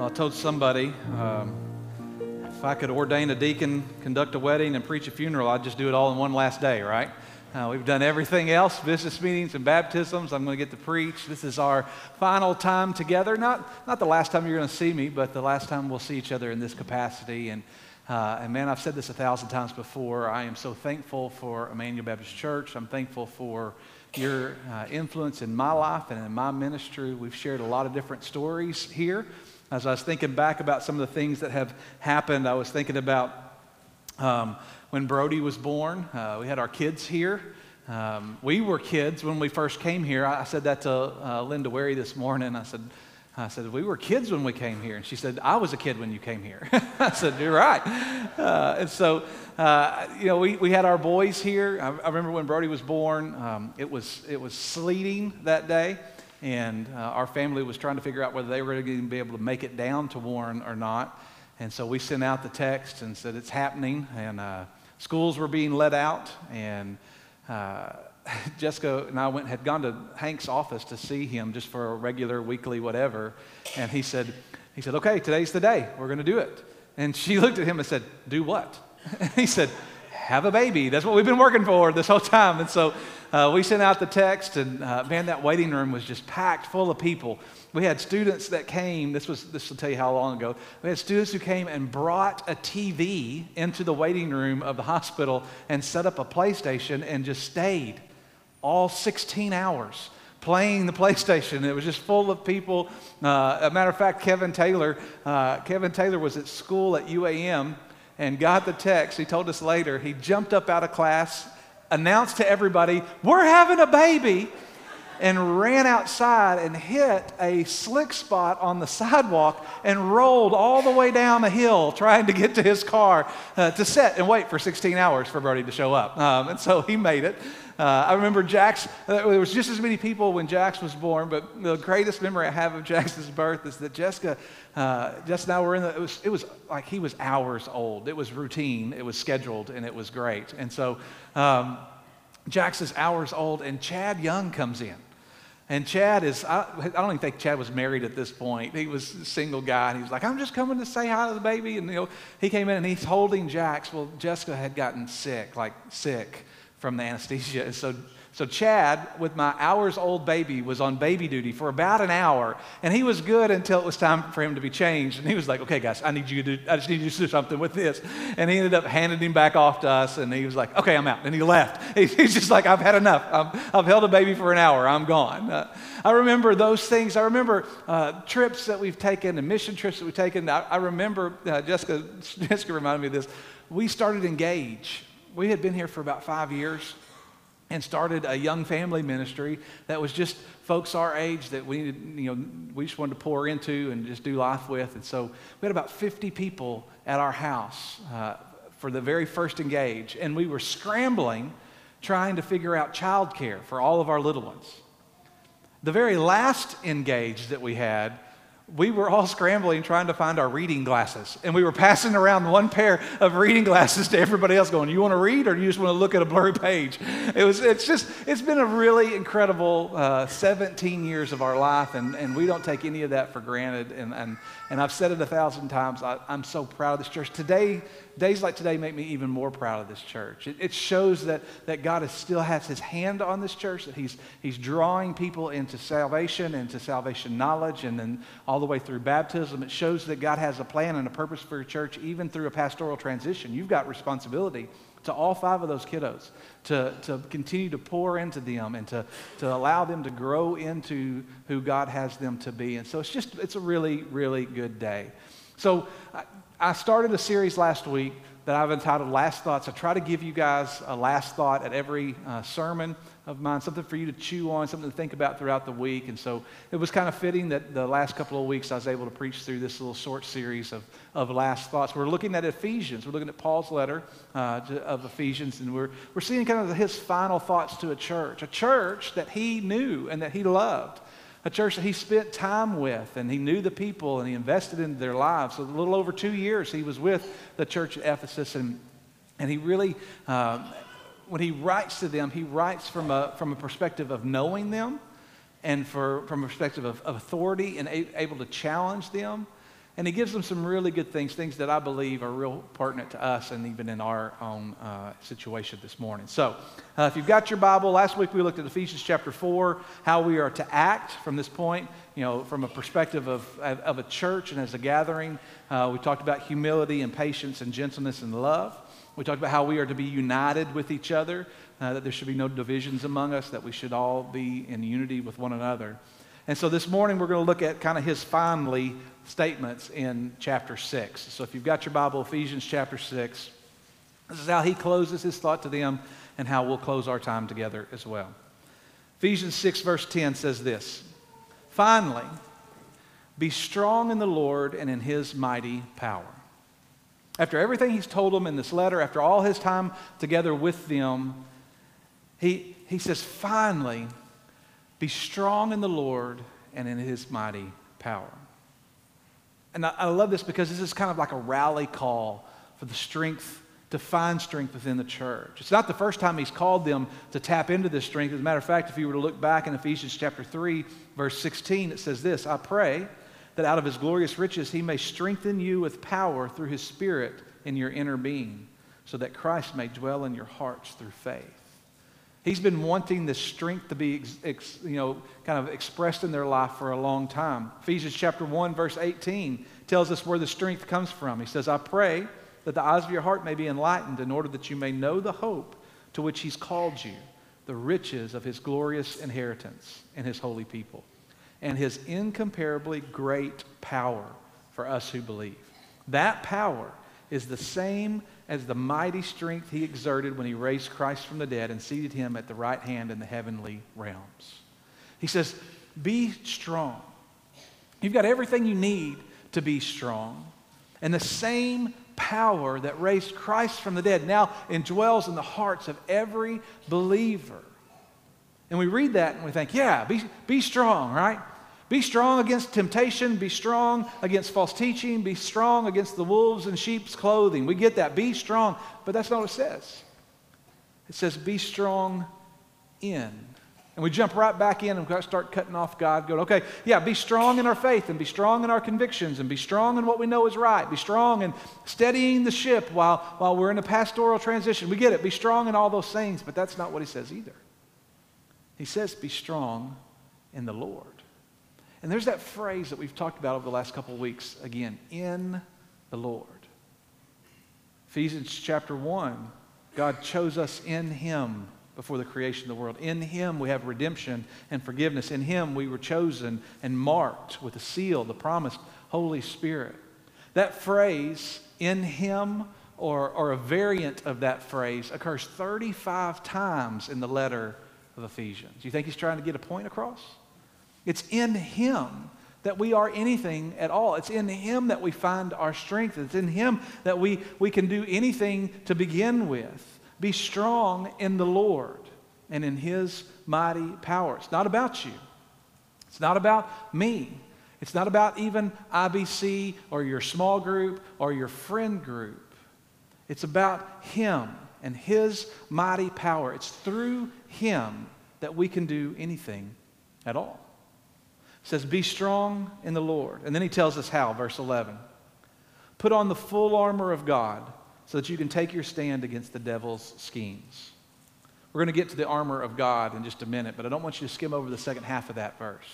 Well, I told somebody um, if I could ordain a deacon, conduct a wedding, and preach a funeral, I'd just do it all in one last day, right? Uh, we've done everything else business meetings and baptisms. I'm going to get to preach. This is our final time together. Not, not the last time you're going to see me, but the last time we'll see each other in this capacity. And, uh, and man, I've said this a thousand times before. I am so thankful for Emmanuel Baptist Church. I'm thankful for your uh, influence in my life and in my ministry. We've shared a lot of different stories here. As I was thinking back about some of the things that have happened, I was thinking about um, when Brody was born. Uh, we had our kids here. Um, we were kids when we first came here. I, I said that to uh, Linda Wary this morning. I said, I said, we were kids when we came here. And she said, I was a kid when you came here. I said, you're right. Uh, and so, uh, you know, we, we had our boys here. I, I remember when Brody was born, um, it, was, it was sleeting that day and uh, our family was trying to figure out whether they were going to be able to make it down to Warren or not. And so we sent out the text and said it's happening, and uh, schools were being let out, and uh, Jessica and I went had gone to Hank's office to see him just for a regular weekly whatever, and he said he said okay today's the day we're going to do it, and she looked at him and said do what? And he said have a baby. That's what we've been working for this whole time, and so uh, we sent out the text, and uh, man, that waiting room was just packed full of people. We had students that came. This was this will tell you how long ago. We had students who came and brought a TV into the waiting room of the hospital and set up a PlayStation and just stayed all 16 hours playing the PlayStation. It was just full of people. Uh, a matter of fact, Kevin Taylor, uh, Kevin Taylor was at school at UAM and got the text. He told us later. He jumped up out of class announced to everybody, We're having a baby, and ran outside and hit a slick spot on the sidewalk and rolled all the way down the hill trying to get to his car uh, to sit and wait for 16 hours for Brody to show up. Um, and so he made it. Uh, I remember Jax, uh, there was just as many people when Jax was born, but the greatest memory I have of Jax's birth is that Jessica, uh, Jessica and I were in the, it was, it was like he was hours old. It was routine, it was scheduled, and it was great. And so um, Jax is hours old, and Chad Young comes in. And Chad is, I, I, don't even think Chad was married at this point. He was a single guy. And he was like, I'm just coming to say hi to the baby. And you know, he came in and he's holding Jax. Well, Jessica had gotten sick, like sick from the anesthesia. And so, so Chad, with my hours old baby, was on baby duty for about an hour. And he was good until it was time for him to be changed. And he was like, okay, guys, I need you to do, I just need you to do something with this. And he ended up handing him back off to us. And he was like, okay, I'm out. And he left. He's just like, I've had enough. i have held a baby for an hour. I'm gone. Uh, I remember those things. I remember uh, trips that we've taken and mission trips that we've taken. I, I remember, uh, Jessica, Jessica reminded me of this. We started Engage we had been here for about five years and started a young family ministry that was just folks our age that we needed, you know, we just wanted to pour into and just do life with. And so we had about 50 people at our house uh, for the very first engage, and we were scrambling trying to figure out childcare for all of our little ones. The very last engage that we had we were all scrambling trying to find our reading glasses. And we were passing around one pair of reading glasses to everybody else going, you want to read or you just want to look at a blurry page? It was, it's just, it's been a really incredible uh, 17 years of our life and, and we don't take any of that for granted. And, and, and I've said it a thousand times, I, I'm so proud of this church. Today, days like today make me even more proud of this church. It, it shows that, that God is, still has his hand on this church, that he's, he's drawing people into salvation, into salvation knowledge, and then all the way through baptism. It shows that God has a plan and a purpose for your church, even through a pastoral transition. You've got responsibility to all five of those kiddos to, to continue to pour into them and to, to allow them to grow into who God has them to be. And so it's just, it's a really, really good day. So uh, I started a series last week that I've entitled Last Thoughts. I try to give you guys a last thought at every uh, sermon of mine, something for you to chew on, something to think about throughout the week. And so it was kind of fitting that the last couple of weeks I was able to preach through this little short series of, of last thoughts. We're looking at Ephesians. We're looking at Paul's letter uh, to, of Ephesians, and we're, we're seeing kind of his final thoughts to a church, a church that he knew and that he loved a church that he spent time with and he knew the people and he invested in their lives. So, a little over two years, he was with the church at Ephesus and, and he really, um, when he writes to them, he writes from a, from a perspective of knowing them and for, from a perspective of, of authority and a, able to challenge them And he gives them some really good things, things that I believe are real pertinent to us and even in our own uh, situation this morning. So, uh, if you've got your Bible, last week we looked at Ephesians chapter 4, how we are to act from this point, you know, from a perspective of, of a church and as a gathering. Uh, we talked about humility and patience and gentleness and love. We talked about how we are to be united with each other, uh, that there should be no divisions among us, that we should all be in unity with one another. And so this morning we're going to look at kind of his finally statements in chapter 6. So if you've got your Bible, Ephesians chapter 6, this is how he closes his thought to them and how we'll close our time together as well. Ephesians 6, verse 10 says this Finally, be strong in the Lord and in his mighty power. After everything he's told them in this letter, after all his time together with them, he, he says, finally, be strong in the Lord and in his mighty power. And I, I love this because this is kind of like a rally call for the strength, to find strength within the church. It's not the first time he's called them to tap into this strength. As a matter of fact, if you were to look back in Ephesians chapter 3, verse 16, it says this I pray that out of his glorious riches he may strengthen you with power through his Spirit in your inner being, so that Christ may dwell in your hearts through faith. He's been wanting this strength to be, ex, ex, you know, kind of expressed in their life for a long time. Ephesians chapter 1, verse 18 tells us where the strength comes from. He says, I pray that the eyes of your heart may be enlightened in order that you may know the hope to which he's called you, the riches of his glorious inheritance in his holy people, and his incomparably great power for us who believe. That power is the same as the mighty strength he exerted when he raised Christ from the dead and seated him at the right hand in the heavenly realms. He says, Be strong. You've got everything you need to be strong. And the same power that raised Christ from the dead now indwells in the hearts of every believer. And we read that and we think, yeah, be, be strong, right? Be strong against temptation. Be strong against false teaching. Be strong against the wolves in sheep's clothing. We get that. Be strong. But that's not what it says. It says, be strong in. And we jump right back in and start cutting off God, going, okay, yeah, be strong in our faith and be strong in our convictions and be strong in what we know is right. Be strong in steadying the ship while, while we're in a pastoral transition. We get it. Be strong in all those things, but that's not what he says either. He says, be strong in the Lord. And there's that phrase that we've talked about over the last couple of weeks again, in the Lord. Ephesians chapter 1, God chose us in Him before the creation of the world. In Him we have redemption and forgiveness. In Him we were chosen and marked with a seal, the promised Holy Spirit. That phrase, in Him, or, or a variant of that phrase, occurs 35 times in the letter of Ephesians. You think He's trying to get a point across? It's in Him that we are anything at all. It's in Him that we find our strength. It's in Him that we, we can do anything to begin with. Be strong in the Lord and in His mighty power. It's not about you, it's not about me. It's not about even IBC or your small group or your friend group. It's about Him and His mighty power. It's through Him that we can do anything at all says, Be strong in the Lord. And then he tells us how, verse 11. Put on the full armor of God so that you can take your stand against the devil's schemes. We're going to get to the armor of God in just a minute, but I don't want you to skim over the second half of that verse.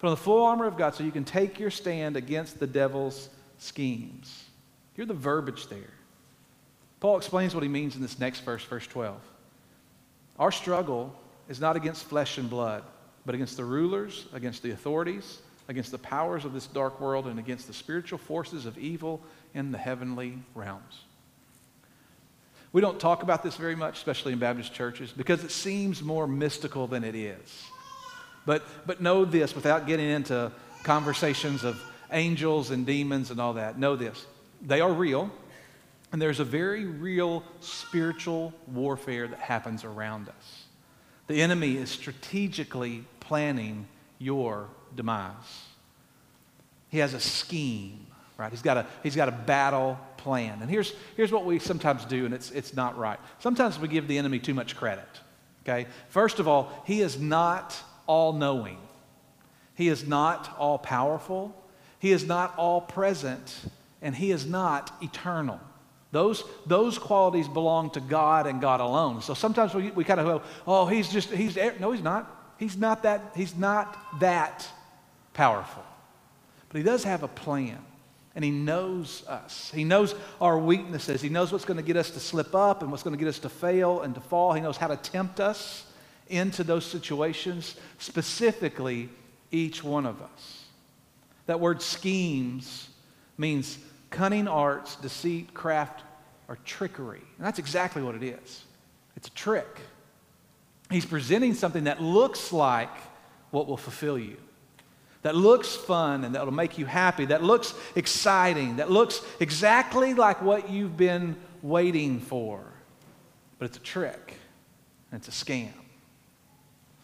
Put on the full armor of God so you can take your stand against the devil's schemes. Hear the verbiage there. Paul explains what he means in this next verse, verse 12. Our struggle is not against flesh and blood but against the rulers, against the authorities, against the powers of this dark world, and against the spiritual forces of evil in the heavenly realms. We don't talk about this very much, especially in Baptist churches, because it seems more mystical than it is. But, but know this without getting into conversations of angels and demons and all that. Know this they are real, and there's a very real spiritual warfare that happens around us. The enemy is strategically planning your demise. He has a scheme, right? He's got a, he's got a battle plan. And here's, here's what we sometimes do, and it's, it's not right. Sometimes we give the enemy too much credit, okay? First of all, he is not all knowing, he is not all powerful. He is not all present, and He is not eternal. Those, those qualities belong to God and God alone. So sometimes we, we kind of go, oh, he's just, he's, no, he's not. He's not that, he's not that powerful. But he does have a plan. And he knows us. He knows our weaknesses. He knows what's going to get us to slip up and what's going to get us to fail and to fall. He knows how to tempt us into those situations, specifically each one of us. That word schemes means cunning arts, deceit, craft, or trickery. And that's exactly what it is it's a trick. He's presenting something that looks like what will fulfill you that looks fun and that'll make you happy, that looks exciting, that looks exactly like what you've been waiting for. But it's a trick, and it's a scam.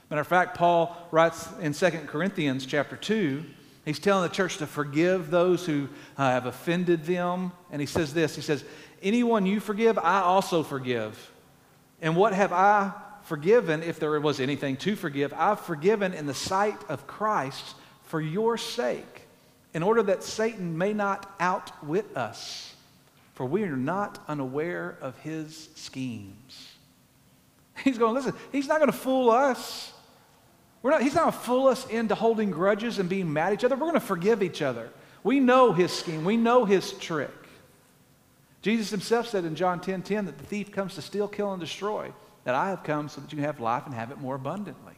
Matter of fact, Paul writes in 2 Corinthians chapter 2, he's telling the church to forgive those who uh, have offended them. And he says this He says, Anyone you forgive, I also forgive. And what have I forgiven, if there was anything to forgive? I've forgiven in the sight of Christ for your sake, in order that Satan may not outwit us, for we are not unaware of his schemes. He's going, listen, he's not going to fool us. We're not, he's not going to fool us into holding grudges and being mad at each other. We're going to forgive each other. We know his scheme, we know his trick. Jesus himself said in John 10 10 that the thief comes to steal, kill, and destroy, that I have come so that you have life and have it more abundantly.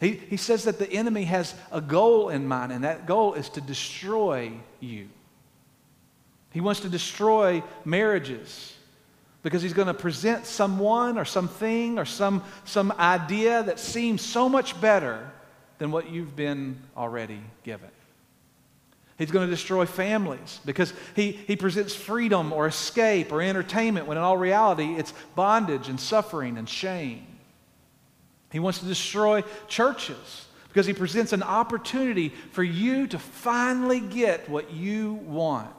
He, he says that the enemy has a goal in mind, and that goal is to destroy you. He wants to destroy marriages because he's going to present someone or something or some, some idea that seems so much better than what you've been already given. He's going to destroy families because he, he presents freedom or escape or entertainment when in all reality it's bondage and suffering and shame. He wants to destroy churches because he presents an opportunity for you to finally get what you want,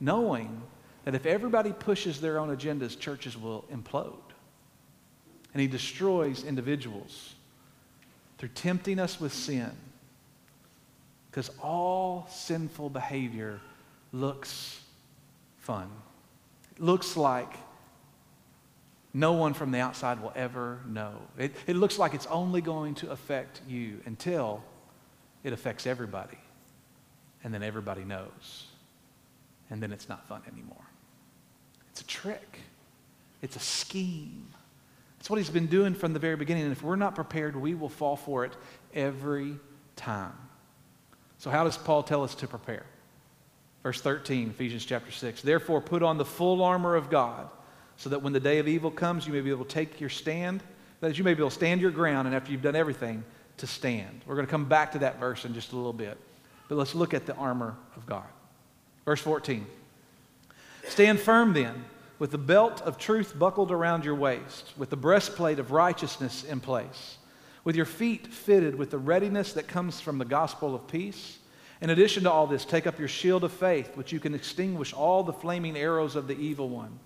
knowing that if everybody pushes their own agendas, churches will implode. And he destroys individuals through tempting us with sin. Because all sinful behavior looks fun. It looks like no one from the outside will ever know. It, it looks like it's only going to affect you until it affects everybody. And then everybody knows. And then it's not fun anymore. It's a trick, it's a scheme. It's what he's been doing from the very beginning. And if we're not prepared, we will fall for it every time. So, how does Paul tell us to prepare? Verse 13, Ephesians chapter 6. Therefore, put on the full armor of God so that when the day of evil comes, you may be able to take your stand, that you may be able to stand your ground, and after you've done everything, to stand. We're going to come back to that verse in just a little bit. But let's look at the armor of God. Verse 14 Stand firm then, with the belt of truth buckled around your waist, with the breastplate of righteousness in place, with your feet fitted with the readiness that comes from the gospel of peace. In addition to all this, take up your shield of faith, which you can extinguish all the flaming arrows of the evil one.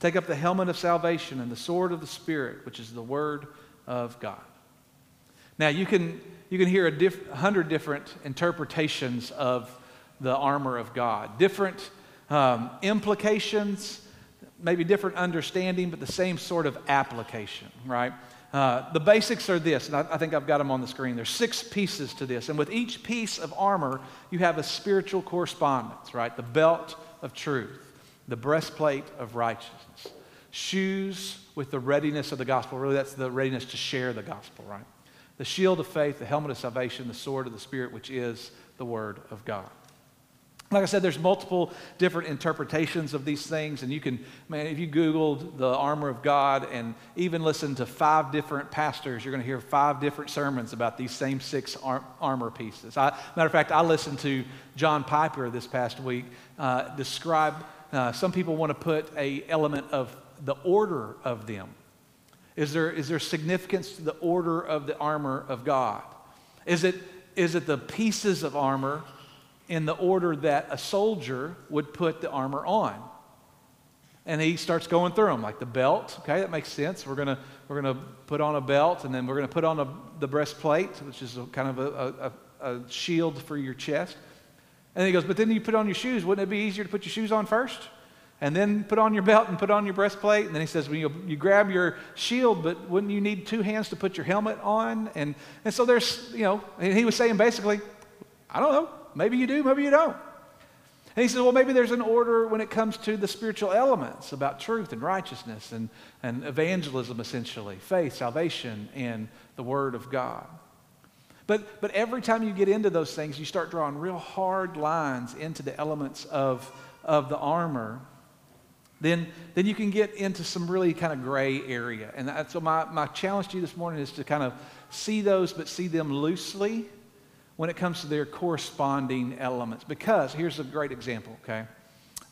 Take up the helmet of salvation and the sword of the Spirit, which is the Word of God. Now, you can, you can hear a diff, hundred different interpretations of the armor of God, different um, implications, maybe different understanding, but the same sort of application, right? Uh, the basics are this, and I, I, think I've got them on the screen. There's six pieces to this, and with each piece of armor, you have a spiritual correspondence, right? The belt of truth, the breastplate of righteousness, shoes with the readiness of the gospel. Really, that's the readiness to share the gospel, right? The shield of faith, the helmet of salvation, the sword of the Spirit, which is the Word of God. Like I said, there's multiple different interpretations of these things, and you can, man, if you Googled the armor of God and even listen to five different pastors, you're going to hear five different sermons about these same six ar- armor pieces. I, matter of fact, I listened to John Piper this past week uh, describe uh, some people want to put a element of the order of them. Is there, is there significance to the order of the armor of God? Is it, is it the pieces of armor in the order that a soldier would put the armor on? And he starts going through them, like the belt. Okay, that makes sense. We're gonna we're gonna put on a belt, and then we're gonna put on a, the breastplate, which is a, kind of a, a, a shield for your chest. And he goes, But then you put on your shoes. Wouldn't it be easier to put your shoes on first? And then put on your belt and put on your breastplate. And then he says, Well, you, you grab your shield, but wouldn't you need two hands to put your helmet on? And, and so there's, you know, and he was saying basically, I don't know. Maybe you do, maybe you don't. And he says, well, maybe there's an order when it comes to the spiritual elements about truth and righteousness and, and evangelism, essentially faith, salvation, and the Word of God. But, but every time you get into those things, you start drawing real hard lines into the elements of, of the armor. Then, then you can get into some really kind of gray area. And that, so, my, my challenge to you this morning is to kind of see those, but see them loosely when it comes to their corresponding elements. Because here's a great example, okay?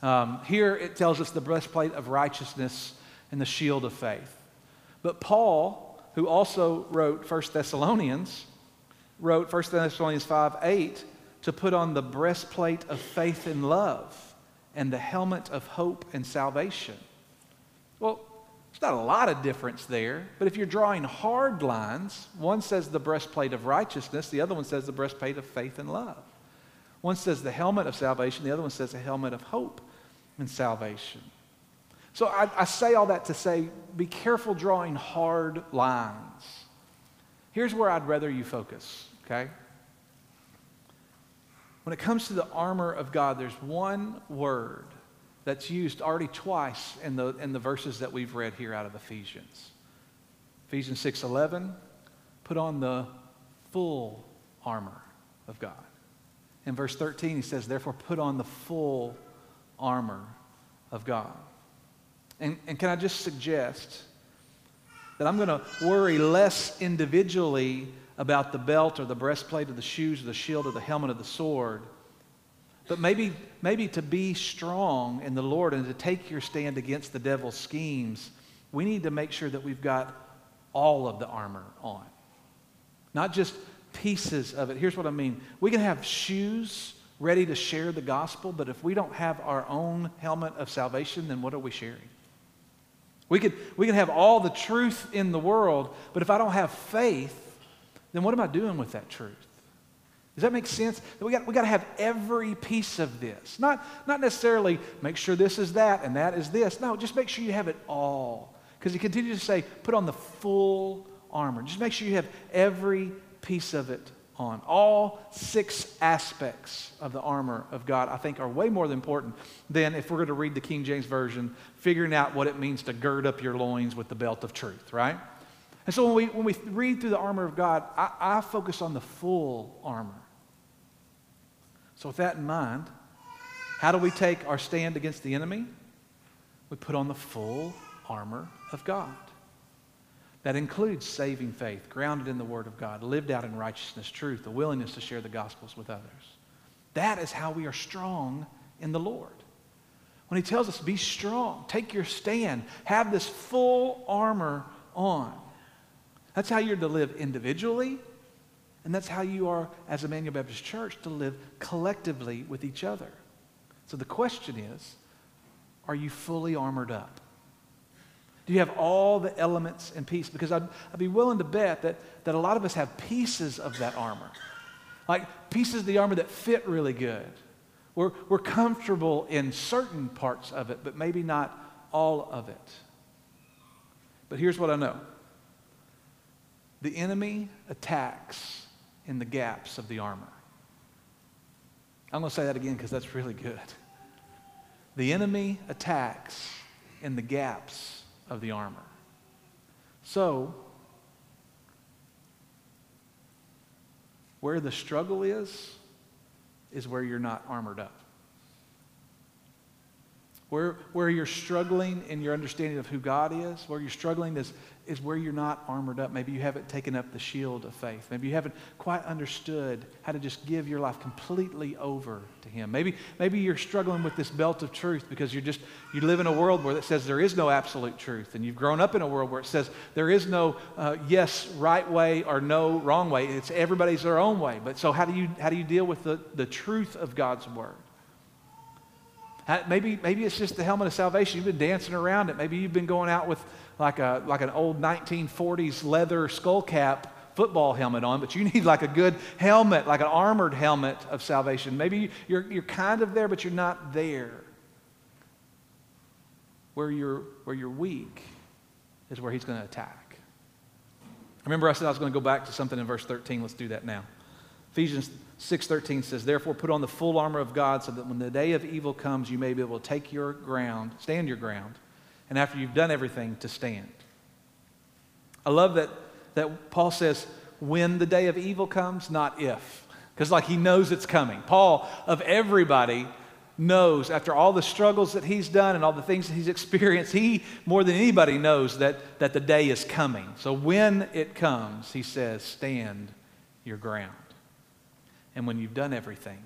Um, here it tells us the breastplate of righteousness and the shield of faith. But Paul, who also wrote 1 Thessalonians, wrote 1 Thessalonians 5 8 to put on the breastplate of faith and love and the helmet of hope and salvation. Well, there's not a lot of difference there, but if you're drawing hard lines, one says the breastplate of righteousness, the other one says the breastplate of faith and love. One says the helmet of salvation, the other one says the helmet of hope and salvation. So I, I say all that to say be careful drawing hard lines. Here's where I'd rather you focus, okay? When it comes to the armor of God, there's one word that's used already twice in the, in the verses that we've read here out of Ephesians. Ephesians 6:11, put on the full armor of God. In verse 13, he says, therefore put on the full armor of God. And, and can I just suggest that I'm going to worry less individually about the belt or the breastplate or the shoes or the shield or the helmet or the sword but maybe, maybe to be strong in the Lord and to take your stand against the devil's schemes, we need to make sure that we've got all of the armor on, not just pieces of it. Here's what I mean we can have shoes ready to share the gospel, but if we don't have our own helmet of salvation, then what are we sharing? We could, we can have all the truth in the world, but if I don't have faith, then what am I doing with that truth? Does that make sense? We got, we got to have every piece of this. Not, not necessarily make sure this is that and that is this. No, just make sure you have it all. Because he continues to say, put on the full armor. Just make sure you have every piece of it on. All six aspects of the armor of God, I think, are way more important than if we're going to read the King James Version, figuring out what it means to gird up your loins with the belt of truth, right? And so when we, when we read through the armor of God, I, I focus on the full armor. So, with that in mind, how do we take our stand against the enemy? We put on the full armor of God. That includes saving faith, grounded in the Word of God, lived out in righteousness, truth, the willingness to share the Gospels with others. That is how we are strong in the Lord. When He tells us, be strong, take your stand, have this full armor on. That's how you're to live individually and that's how you are, as Emmanuel Baptist Church, to live collectively with each other. So the question is are you fully armored up? Do you have all the elements and peace? Because I'd, I'd be willing to bet that, that a lot of us have pieces of that armor, like pieces of the armor that fit really good. We're, we're comfortable in certain parts of it, but maybe not all of it. But here's what I know the enemy attacks in the gaps of the armor. I'm going to say that again because that's really good. The enemy attacks in the gaps of the armor. So, where the struggle is, is where you're not armored up. Where, where you're struggling in your understanding of who God is, where you're struggling is, is where you're not armored up. Maybe you haven't taken up the shield of faith. Maybe you haven't quite understood how to just give your life completely over to Him. Maybe, maybe you're struggling with this belt of truth because you're just, you live in a world where it says there is no absolute truth. And you've grown up in a world where it says there is no uh, yes, right way or no, wrong way. It's everybody's their own way. But so how do you, how do you deal with the, the truth of God's Word? Maybe, maybe it's just the helmet of salvation. You've been dancing around it. Maybe you've been going out with like, a, like an old 1940s leather skull cap football helmet on, but you need like a good helmet, like an armored helmet of salvation. Maybe you're, you're kind of there, but you're not there. Where you're, where you're weak is where he's going to attack. Remember, I said I was going to go back to something in verse 13. Let's do that now. Ephesians 6:13 says, "Therefore put on the full armor of God so that when the day of evil comes, you may be able to take your ground, stand your ground, and after you've done everything to stand." I love that that Paul says when the day of evil comes, not if. Because like he knows it's coming. Paul of everybody knows after all the struggles that he's done and all the things that he's experienced, he more than anybody knows that, that the day is coming. So when it comes, he says, stand your ground. And when you've done everything,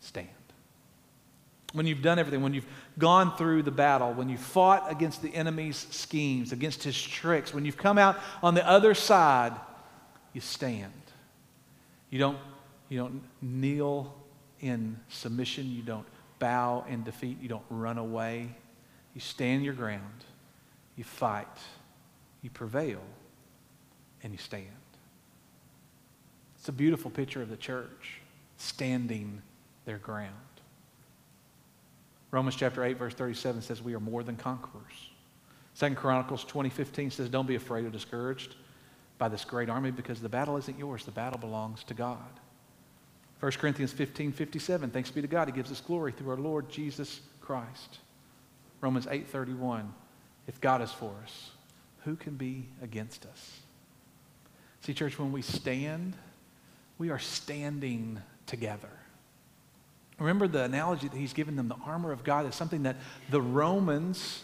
stand. When you've done everything, when you've gone through the battle, when you've fought against the enemy's schemes, against his tricks, when you've come out on the other side, you stand. You don't, you don't kneel in submission, you don't bow in defeat, you don't run away. You stand your ground, you fight, you prevail, and you stand. It's a beautiful picture of the church standing their ground. Romans chapter 8, verse 37 says, We are more than conquerors. Second Chronicles 20:15 says, Don't be afraid or discouraged by this great army because the battle isn't yours, the battle belongs to God. 1 Corinthians 15, 57, thanks be to God, He gives us glory through our Lord Jesus Christ. Romans 8, 31, if God is for us, who can be against us? See, church, when we stand, we are standing together. Remember the analogy that he's given them the armor of God is something that the Romans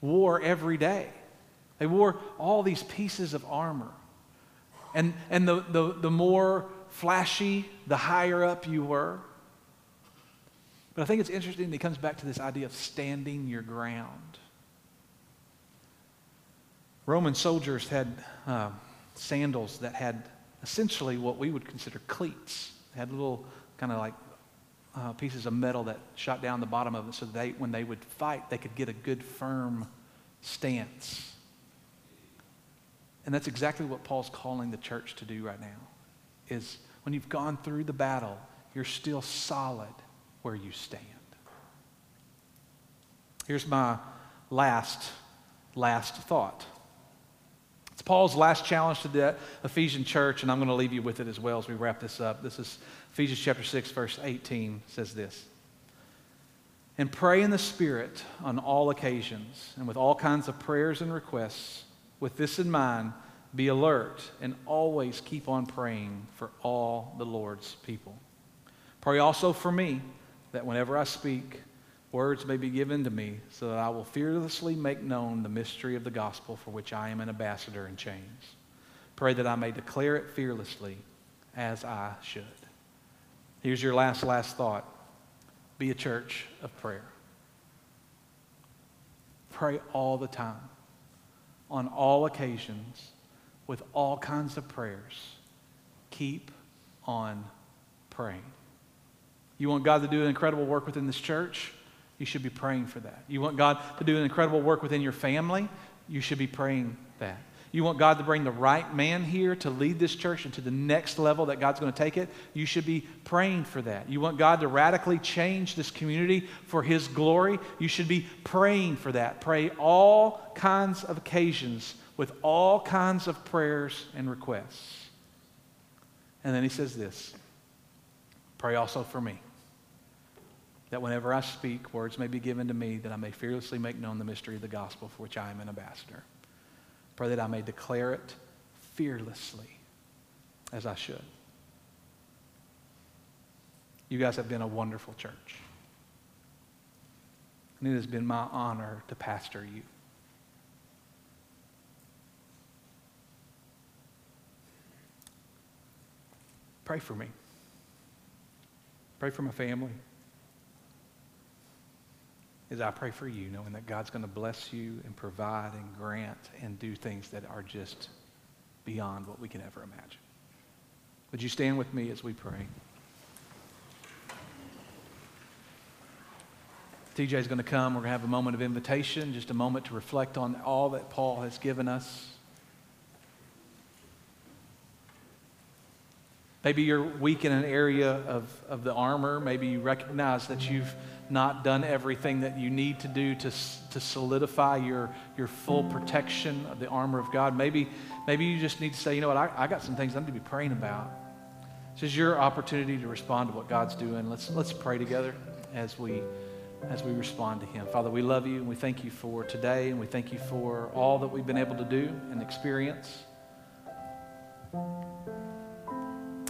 wore every day. They wore all these pieces of armor. And, and the, the, the more flashy, the higher up you were. But I think it's interesting that he comes back to this idea of standing your ground. Roman soldiers had uh, sandals that had essentially what we would consider cleats. They had little kind of like uh, pieces of metal that shot down the bottom of it so that they, when they would fight, they could get a good firm stance. And that's exactly what Paul's calling the church to do right now. Is when you've gone through the battle, you're still solid where you stand. Here's my last last thought. It's Paul's last challenge to the Ephesian church, and I'm going to leave you with it as well as we wrap this up. This is Ephesians chapter 6, verse 18 says this. And pray in the Spirit on all occasions and with all kinds of prayers and requests. With this in mind, be alert and always keep on praying for all the Lord's people. Pray also for me that whenever I speak, words may be given to me so that I will fearlessly make known the mystery of the gospel for which I am an ambassador in chains. Pray that I may declare it fearlessly as I should. Here's your last, last thought be a church of prayer. Pray all the time, on all occasions, with all kinds of prayers. Keep on praying. You want God to do an incredible work within this church? You should be praying for that. You want God to do an incredible work within your family? You should be praying that. You want God to bring the right man here to lead this church into the next level that God's going to take it? You should be praying for that. You want God to radically change this community for His glory? You should be praying for that. Pray all kinds of occasions with all kinds of prayers and requests. And then He says this Pray also for me that whenever I speak, words may be given to me that I may fearlessly make known the mystery of the gospel for which I am an ambassador. Pray that I may declare it fearlessly as I should. You guys have been a wonderful church. And it has been my honor to pastor you. Pray for me. Pray for my family is I pray for you, knowing that God's going to bless you and provide and grant and do things that are just beyond what we can ever imagine. Would you stand with me as we pray? TJ is going to come. We're going to have a moment of invitation, just a moment to reflect on all that Paul has given us. Maybe you're weak in an area of, of the armor. Maybe you recognize that you've not done everything that you need to do to, to solidify your, your full protection of the armor of God. Maybe, maybe you just need to say, you know what, I, I got some things I need to be praying about. This is your opportunity to respond to what God's doing. Let's, let's pray together as we, as we respond to Him. Father, we love you and we thank you for today and we thank you for all that we've been able to do and experience.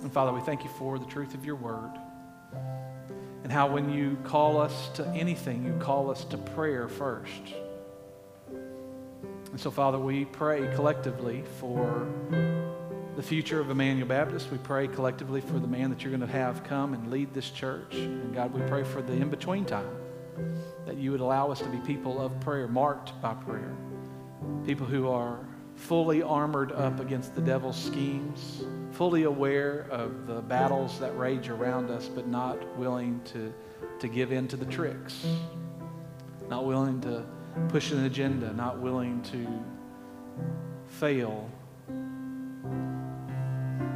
And Father, we thank you for the truth of your word and how when you call us to anything, you call us to prayer first. And so, Father, we pray collectively for the future of Emmanuel Baptist. We pray collectively for the man that you're going to have come and lead this church. And God, we pray for the in between time that you would allow us to be people of prayer, marked by prayer, people who are fully armored up against the devil's schemes, fully aware of the battles that rage around us, but not willing to, to give in to the tricks, not willing to push an agenda, not willing to fail.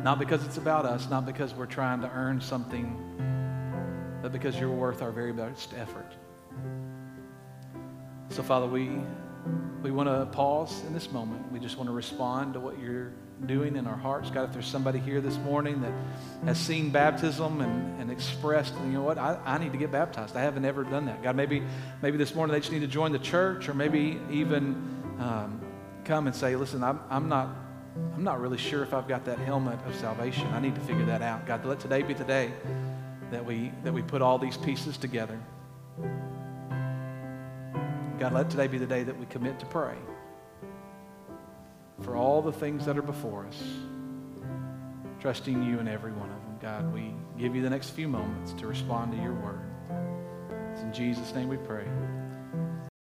Not because it's about us, not because we're trying to earn something, but because you're worth our very best effort. So, Father, we we want to pause in this moment. We just want to respond to what you're doing in our hearts. God, if there's somebody here this morning that has seen baptism and, and expressed, you know what, I, I need to get baptized. I haven't ever done that. God, maybe, maybe this morning they just need to join the church or maybe even um, come and say, listen, I'm, I'm, not, I'm not really sure if I've got that helmet of salvation. I need to figure that out. God, let today be the day that we, that we put all these pieces together. God, let today be the day that we commit to pray for all the things that are before us, trusting you in every one of them. God, we give you the next few moments to respond to your word. It's in Jesus' name we pray.